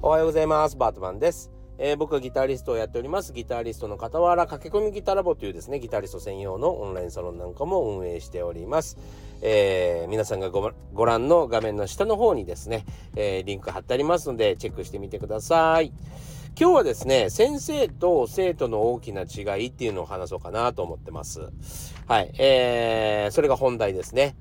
おはようございます。バートマンです。えー、僕はギタリストをやっております。ギタリストの傍ら、駆け込みギタラボというですね、ギタリスト専用のオンラインサロンなんかも運営しております。えー、皆さんがご覧の画面の下の方にですね、えー、リンク貼ってありますので、チェックしてみてください。今日はですね、先生と生徒の大きな違いっていうのを話そうかなと思ってます。はい。えー、それが本題ですね。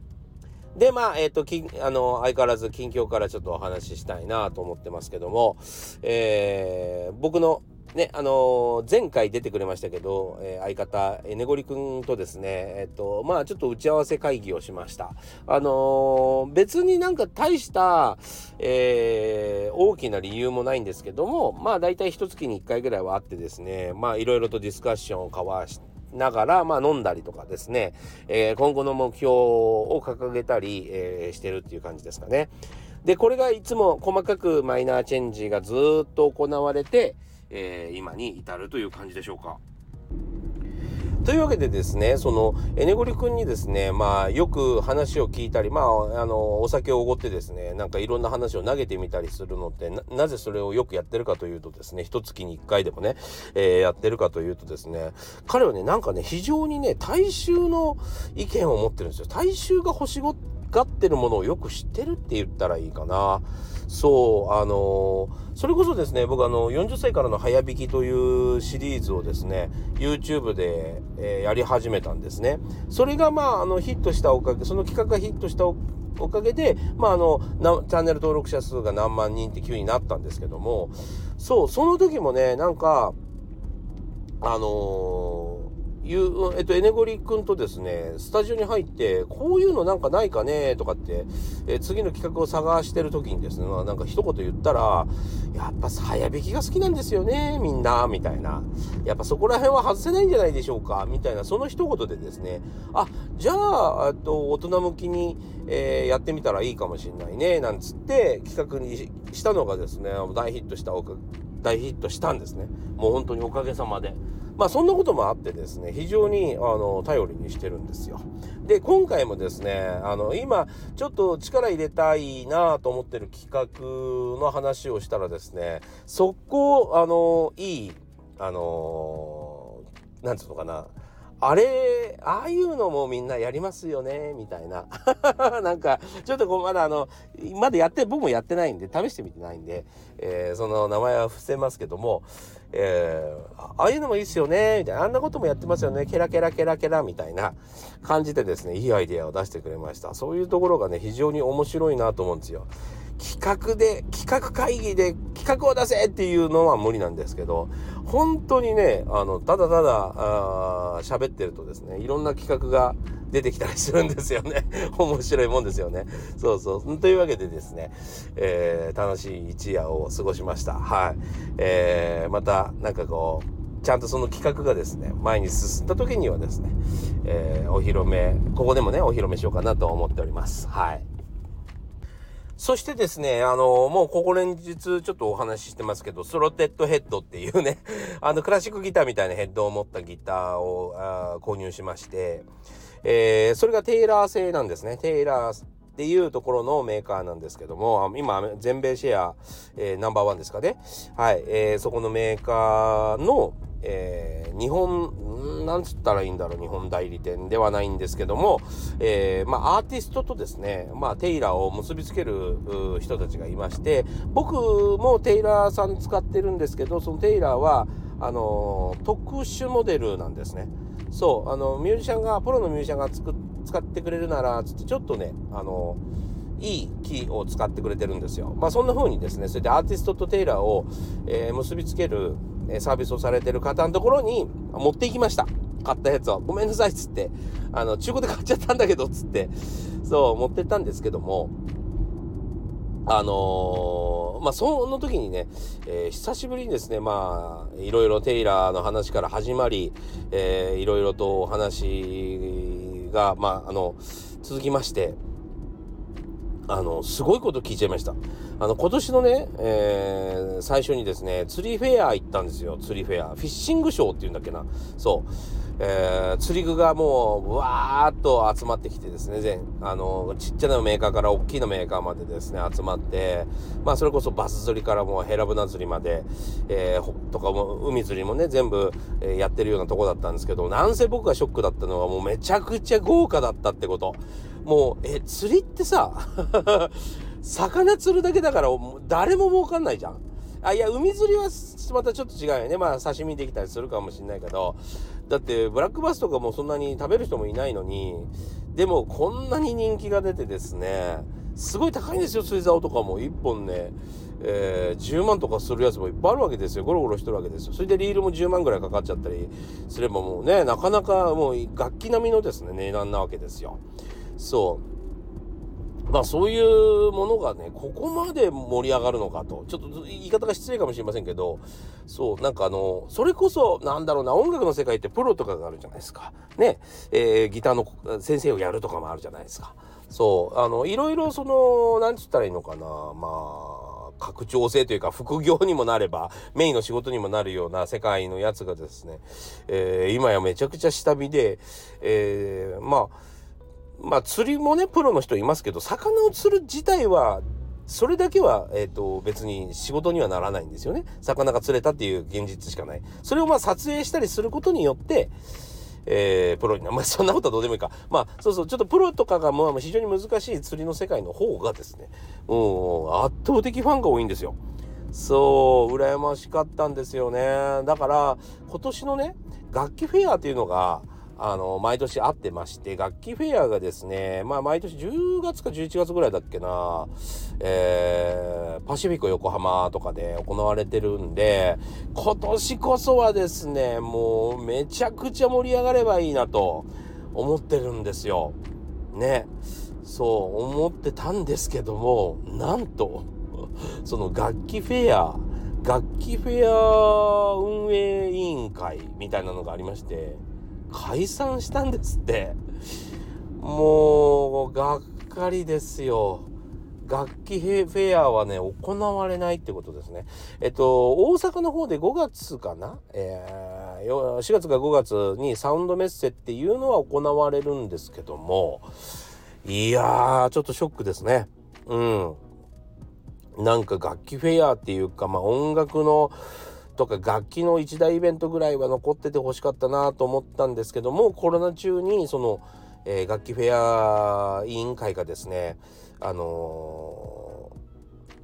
で、まあ、えっ、ー、と、きあの、相変わらず近況からちょっとお話ししたいなと思ってますけども、えー、僕のね、あのー、前回出てくれましたけど、えー、相方、えねごりくんとですね、えっ、と、まあちょっと打ち合わせ会議をしました。あの、別になんか大した、え大きな理由もないんですけども、まあ大体一月に一回ぐらいはあってですね、まあいろいろとディスカッションを交わして、ながら、まあ、飲んだりとかですね、えー、今後の目標を掲げたり、えー、してるっていう感じですかね。で、これがいつも細かくマイナーチェンジがずっと行われて、えー、今に至るという感じでしょうか。というわけでですね、その、エネゴリ君にですね、まあ、よく話を聞いたり、まあ、あの、お酒をおごってですね、なんかいろんな話を投げてみたりするのってな、なぜそれをよくやってるかというとですね、一月に一回でもね、えー、やってるかというとですね、彼はね、なんかね、非常にね、大衆の意見を持ってるんですよ。大衆が欲しがってるものをよく知ってるって言ったらいいかな。そう、あのー、それこそですね、僕あの、40歳からの早弾きというシリーズをですね、YouTube で、えー、やり始めたんですね。それがまあ、あの、ヒットしたおかげ、その企画がヒットしたおかげで、まあ、あの、チャンネル登録者数が何万人って急になったんですけども、そう、その時もね、なんか、あのいう、えっと、エネゴリ君とですね、スタジオに入って、こういうのなんかないかねとかって、え次の企画を探してる時にですね、まあなんか一言言ったら、やっぱ早弾きが好きなんですよね、みんな、みたいな。やっぱそこら辺は外せないんじゃないでしょうか、みたいな、その一言でですね、あ、じゃあ、と大人向きに、えー、やってみたらいいかもしんないね、なんつって企画にしたのがですね、大ヒットした大ヒットしたんですね。もう本当におかげさまで。まあそんなこともあってですね、非常にあの頼りにしてるんですよ。で、今回もですね、あの、今、ちょっと力入れたいなと思ってる企画の話をしたらですね、速攻、あの、いい、あの、なんつうのかな、あれ、ああいうのもみんなやりますよね、みたいな。なんか、ちょっとこう、まだあの、まだやって、僕もやってないんで、試してみてないんで、えー、その名前は伏せますけども、えー、ああいうのもいいっすよね、みたいな、あんなこともやってますよね、ケラケラケラケラ、みたいな感じでですね、いいアイデアを出してくれました。そういうところがね、非常に面白いなと思うんですよ。企画で、企画会議で企画を出せっていうのは無理なんですけど、本当にね、あの、ただただ、喋ってるとですね、いろんな企画が出てきたりするんですよね。面白いもんですよね。そうそう。というわけでですね、えー、楽しい一夜を過ごしました。はい。えー、また、なんかこう、ちゃんとその企画がですね、前に進んだ時にはですね、えー、お披露目、ここでもね、お披露目しようかなと思っております。はい。そしてですね、あの、もうここ連日ちょっとお話ししてますけど、スロテッドヘッドっていうね、あの、クラシックギターみたいなヘッドを持ったギターをあー購入しまして、えー、それがテイラー製なんですね。テイラーっていうところのメーカーなんですけども、今、全米シェア、えー、ナンバーワンですかね。はい、えー、そこのメーカーの、えー、日本、なんつったらいいんだろう、日本代理店ではないんですけども、えー、まあ、アーティストとですね、まあ、テイラーを結びつける人たちがいまして、僕もテイラーさん使ってるんですけど、そのテイラーは、あのー、特殊モデルなんですね。そう、あの、ミュージシャンが、プロのミュージシャンが使ってくれるなら、つってちょっとね、あのいい木を使ってくれてるんですよ。まあそんな風にですね、それでアーティストとテイラーを、えー、結びつけるサービスをされてる方のところに持っていきました。買ったやつを。ごめんなさいっつって、あの、中古で買っちゃったんだけど、つって、そう、持ってったんですけども、あのー、まあ、その時にね、えー、久しぶりにですね、まあ、いろいろテイラーの話から始まり、えー、いろいろとお話が、まあ、あの、続きまして、あの、すごいこと聞いちゃいました。あの、今年のね、えー、最初にですね、釣りフェア行ったんですよ、釣りフェア。フィッシングショーっていうんだっけな。そう。えー、釣り具がもう、わーっと集まってきてですね、全、あの、ちっちゃなメーカーから大きなメーカーまでですね、集まって、まあ、それこそバス釣りからもうヘラブナ釣りまで、えー、とかも、海釣りもね、全部、えー、やってるようなとこだったんですけど、なんせ僕がショックだったのは、もうめちゃくちゃ豪華だったってこと。もう、え、釣りってさ、魚釣るだけだから誰も儲かんないじゃん。あ、いや、海釣りはまたちょっと違うよね。まあ、刺身できたりするかもしんないけど、だって、ブラックバスとかもそんなに食べる人もいないのに、でも、こんなに人気が出てですね、すごい高いんですよ、釣り竿とかも。1本ね、えー、10万とかするやつもいっぱいあるわけですよ。ゴロゴロしてるわけですよ。それでリールも10万ぐらいかかっちゃったりすればもうね、なかなかもう楽器並みのですね、値段なわけですよ。そう。まあそういうものがね、ここまで盛り上がるのかと。ちょっと言い方が失礼かもしれませんけど、そう、なんかあの、それこそ、なんだろうな、音楽の世界ってプロとかがあるじゃないですか。ね、えー、ギターの先生をやるとかもあるじゃないですか。そう、あの、いろいろその、なんつったらいいのかな、まあ、拡張性というか副業にもなればメインの仕事にもなるような世界のやつがですね、えー、今やめちゃくちゃ下火で、えー、まあまあ釣りもねプロの人いますけど魚を釣る自体はそれだけは、えっ、ー、と、別に仕事にはならないんですよね。魚が釣れたっていう現実しかない。それをまあ撮影したりすることによって、えー、プロにな、まあそんなことはどうでもいいか。まあそうそう、ちょっとプロとかがまあ非常に難しい釣りの世界の方がですね、うん、圧倒的ファンが多いんですよ。そう、羨ましかったんですよね。だから、今年のね、楽器フェアっていうのが、あの、毎年会ってまして、楽器フェアがですね、まあ毎年10月か11月ぐらいだっけな、えー、パシフィコ横浜とかで行われてるんで、今年こそはですね、もうめちゃくちゃ盛り上がればいいなと思ってるんですよ。ね。そう思ってたんですけども、なんと、その楽器フェア、楽器フェア運営委員会みたいなのがありまして、解散したんですって。もう、がっかりですよ。楽器フェアはね、行われないってことですね。えっと、大阪の方で5月かな？えー、4月か5月にサウンドメッセっていうのは行われるんですけども、いやー、ちょっとショックですね。うん。なんか楽器フェアっていうか、まあ音楽の、とか楽器の一大イベントぐらいは残っててほしかったなと思ったんですけどもコロナ中にその、えー、楽器フェア委員会がですねあの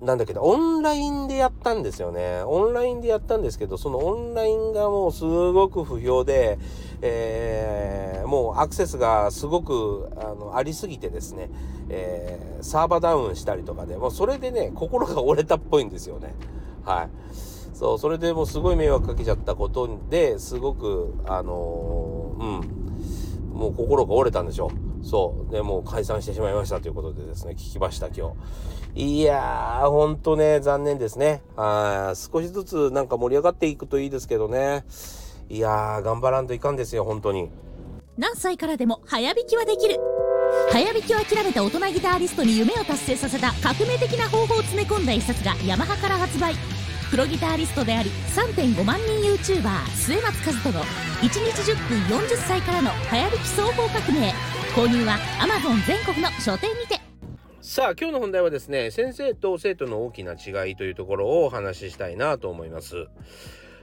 ー、なんだけどオンラインでやったんですよねオンラインでやったんですけどそのオンラインがもうすごく不評で、えー、もうアクセスがすごくあのありすぎてですね、え、サーバーダウンしたりとかでもうそれでね心が折れたっぽいんですよねはい。そうそれでもうすごい迷惑かけちゃったことですごくあのー、うん。もう心が折れたんでしょう。そう。でもう解散してしまいましたということでですね聞きました今日。いやーほんとね残念ですね。あ少しずつなんか盛り上がっていくといいですけどね。いやー頑張らんといかんですよ本当に。何歳からでも早弾きはできる。早弾きを諦めた大人ギタリストに夢を達成させた革命的な方法を詰め込んだ一冊がヤマハから発売。プロギタリストであり3.5万人 YouTuber 末松和人の1日10分40歳からの早歩き総合革命。購入は Amazon 全国の書店にて。さあ今日の本題はですね先生と生徒の大きな違いというところをお話ししたいなと思います。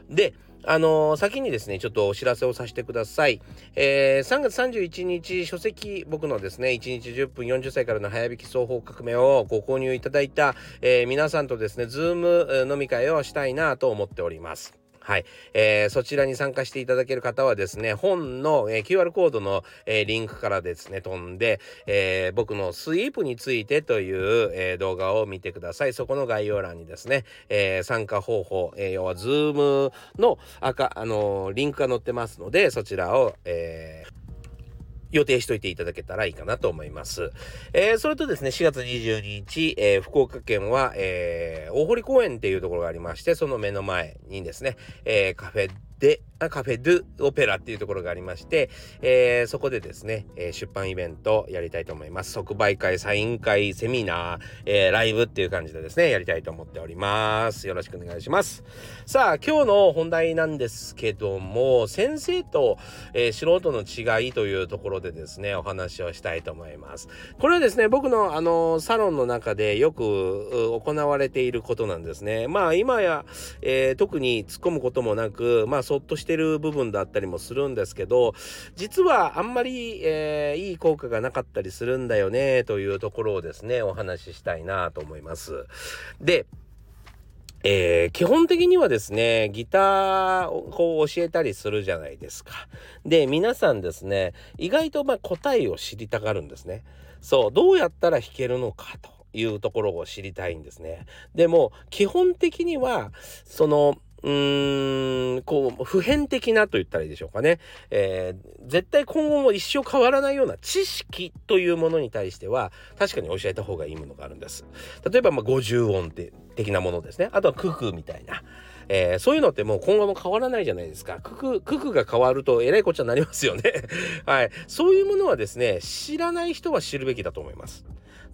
であの、先にですね、ちょっとお知らせをさせてください。えー、3月31日、書籍、僕のですね、1日10分40歳からの早弾き奏法革命をご購入いただいた、えー、皆さんとですね、ズーム飲み会をしたいなと思っております。はい。えー、そちらに参加していただける方はですね、本の、えー、QR コードの、えー、リンクからですね、飛んで、えー、僕のスイープについてという、え、動画を見てください。そこの概要欄にですね、え、参加方法、え、要は Zoom の赤、あの、リンクが載ってますので、そちらを、えー、予定しといていただけたらいいかなと思います。えー、それとですね、4月22日、えー、福岡県は、えー、大堀公園っていうところがありまして、その目の前にですね、え、カフェでカフェドゥオペラっていうところがありまして、えー、そこでですね、えー、出版イベントやりたいと思います。即売会、サイン会、セミナー、えー、ライブっていう感じでですね、やりたいと思っております。よろしくお願いします。さあ、今日の本題なんですけども、先生と、え素人の違いというところでですね、お話をしたいと思います。これはですね、僕のあの、サロンの中でよく行われていることなんですね。まあ、今や、え特に突っ込むこともなく、まあ、そっとしてる部分だったりもするんですけど実はあんまり、えー、いい効果がなかったりするんだよねというところをですねお話ししたいなと思います。でえー、基本的にはですね、ギターをこう教えたりするじゃないですか。で、皆さんですね、意外とま答えを知りたがるんですね。そう、どうやったら弾けるのかというところを知りたいんですね。でも、基本的には、その、こう、普遍的なと言ったらいいでしょうかね。えー、絶対今後も一生変わらないような知識というものに対しては、確かに教えた方がいいものがあるんです。例えば、まあ、50音的なものですね。あとはククみたいな。えー、そういうのってもう今後も変わらないじゃないですか。クク、ククが変わるとえらいこっちゃになりますよね。はい。そういうものはですね、知らない人は知るべきだと思います。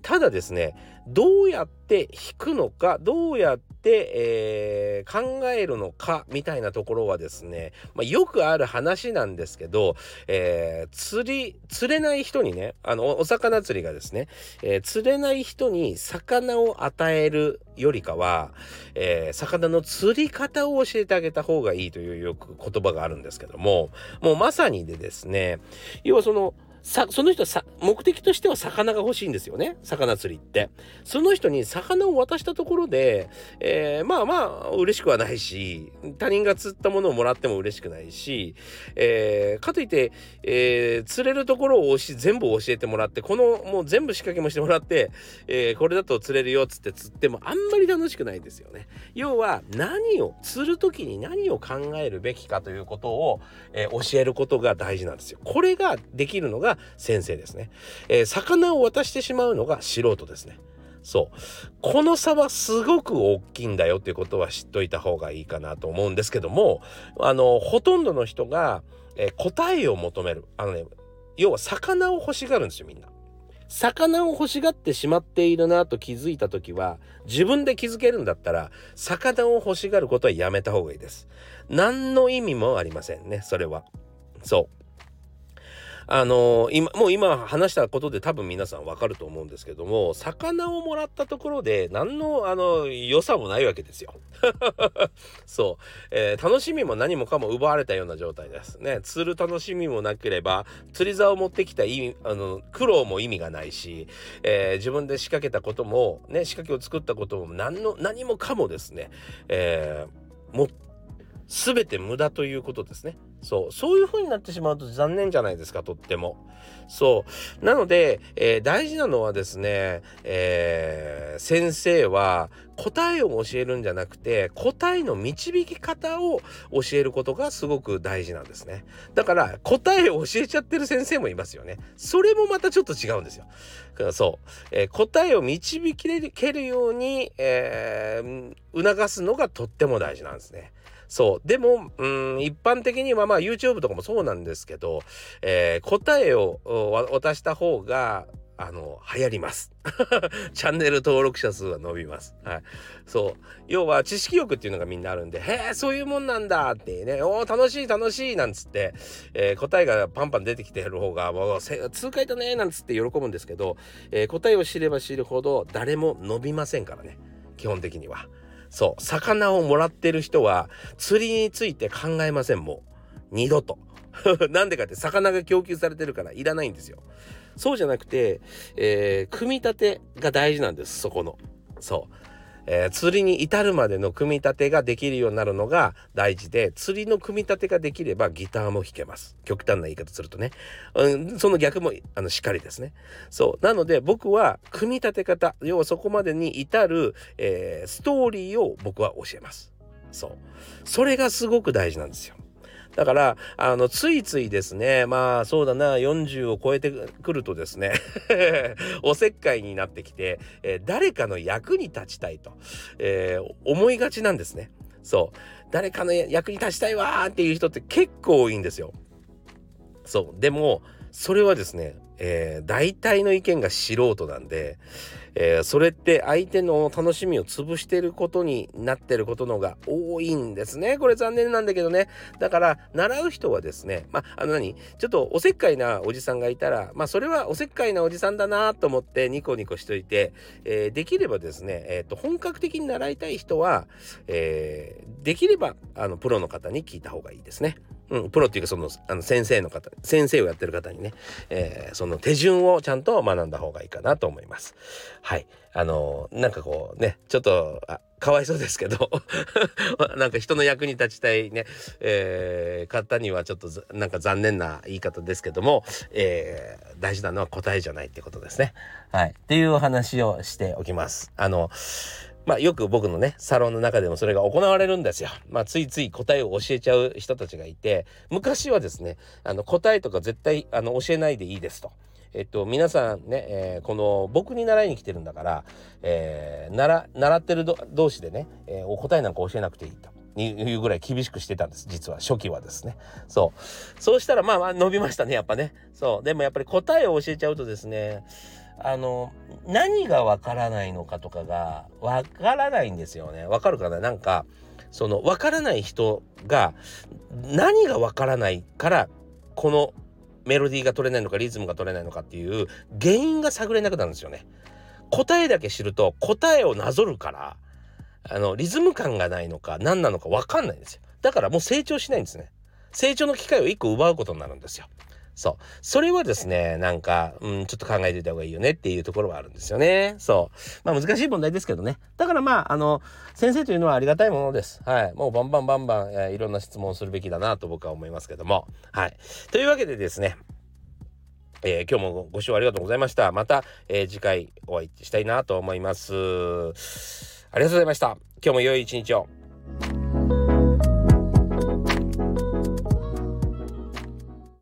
ただですねどうやって弾くのかどうやって、えー、考えるのかみたいなところはですね、まあ、よくある話なんですけど、えー、釣り釣れない人にねあのお魚釣りがですね、えー、釣れない人に魚を与えるよりかは、え魚の釣り方を教えてあげた方がいいというよく言葉があるんですけどももうまさにでですね要はそのさ、その人さ、目的としては魚が欲しいんですよね。魚釣りって。その人に魚を渡したところで、えー、まあまあ、嬉しくはないし、他人が釣ったものをもらっても嬉しくないし、えー、かといって、えー、釣れるところを全部教えてもらって、この、もう全部仕掛けもしてもらって、えー、これだと釣れるよっつって釣ってもあんまり楽しくないですよね。要は、何を、釣る時に何を考えるべきかということを、えー、教えることが大事なんですよ。これができるのが先生ですね。えー、魚を渡してしまうのが素人ですね。そう。この差はすごく大きいんだよっていうことは知っといた方がいいかなと思うんですけども、あの、ほとんどの人が、えー、答えを求める。あのね、要は魚を欲しがるんですよ、みんな。魚を欲しがってしまっているなと気づいた時は自分で気づけるんだったら魚を欲しがることはやめた方がいいです。何の意味もありませんね、それは。そう。あの今もう今話したことで多分皆さんわかると思うんですけども魚をもらったところで何のあの良さもないわけですよ。そう、えー、楽しみも何もかも奪われたような状態ですね。釣る楽しみもなければ釣り竿を持ってきた意味あの苦労も意味がないし、えー、自分で仕掛けたこともね仕掛けを作ったことも何の何もかもですね、えー、も全て無駄ということですね。そう。そういう風になってしまうと残念じゃないですか、とっても。そう。なので、えー、大事なのはですね、えー、先生は答えを教えるんじゃなくて、答えの導き方を教えることがすごく大事なんですね。だから、答えを教えちゃってる先生もいますよね。それもまたちょっと違うんですよ。そう。えー、答えを導けるように、え促すのがとっても大事なんですね。そう。でも、うん、一般的にはまあ YouTube とかもそうなんですけど、えー、答えを渡した方が、あの、流行ります。チャンネル登録者数は伸びます。はい。そう。要は知識欲っていうのがみんなあるんで、へえ、そういうもんなんだってね、おー、楽しい楽しいなんつって、えー、答えがパンパン出てきてる方が、もう、痛快だねなんつって喜ぶんですけど、えー、答えを知れば知るほど誰も伸びませんからね。基本的には。そう、魚をもらってる人は釣りについて考えません、もう。二度と。なんでかって魚が供給されてるからいらないんですよ。そうじゃなくて、えー、組み立てが大事なんです、そこの。そう。えー、釣りに至るまでの組み立てができるようになるのが大事で釣りの組み立てができればギターも弾けます。極端な言い方するとね、うん、その逆もあのしっかりですね。そう。なので僕は組み立て方要はそこまでに至る、えー、ストーリーを僕は教えます。そう。それがすごく大事なんですよ。だから、あの、ついついですね、まあそうだな、40を超えてくるとですね おせっかいになってきて、えー、誰かの役に立ちたいと、えー、思いがちなんですね。そう誰かの役に立ちたいわーっていう人って結構多いんですよ。そうでもそれはですね、えー、大体の意見が素人なんで、えー、それって相手の楽しみを潰してることになってることのが多いんですね。これ残念なんだけどね。だから習う人はですね、まあ、あの何？ちょっとおせっかいなおじさんがいたら、まあそれはおせっかいなおじさんだなと思ってニコニコしといて、えー、できればですね、えっ、と本格的に習いたい人は、えできればあのプロの方に聞いた方がいいですね。うん、プロっていうかそのあの先生の方先生をやってる方にね、えー、その手順をちゃんと学んだ方がいいかなと思います。はいあのー、なんかこうねちょっとかわいそうですけど なんか人の役に立ちたいね、えー、方にはちょっとなんか残念な言い方ですけども、えー、大事なのは答えじゃないってことですね。はい。っていうお話をしておきます。あのまあよく僕のね、サロンの中でもそれが行われるんですよ。まあついつい答えを教えちゃう人たちがいて、昔はですね、あの答えとか絶対あの教えないでいいですと。えっと、皆さんね、えー、この僕に習いに来てるんだから、えー、習習ってる同士でね、えー、お答えなんか教えなくていいと。いうぐらい厳しくしてたんです。実は初期はですね。そう。そうしたらまあまあ伸びましたね、やっぱね。そう。でもやっぱり答えを教えちゃうとですね、あの、何がわからないのかとかがわからないんですよね。わかるかな？なんか、そのわからない人が何がわからないからこのメロディーが取れないのかリズムが取れないのかっていう原因が探れなくなるんですよね。答えだけ知ると答えをなぞるからあのリズム感がないのか何なのか分かんないんですよ。だからもう成長しないんですね。成長の機会を1個奪うことになるんですよ。そう。それはですね、なんか、うん、ちょっと考えておいた方がいいよねっていうところはあるんですよね。そう。まあ難しい問題ですけどね。だからまあ、あの、先生というのはありがたいものです。はい。もうバンバンバンバン、えー、いろんな質問をするべきだなと僕は思いますけども。はい。というわけでですね、えー、今日もご視聴ありがとうございました。また、えー、次回お会いしたいなと思います。ありがとうございました。今日も良い一日を。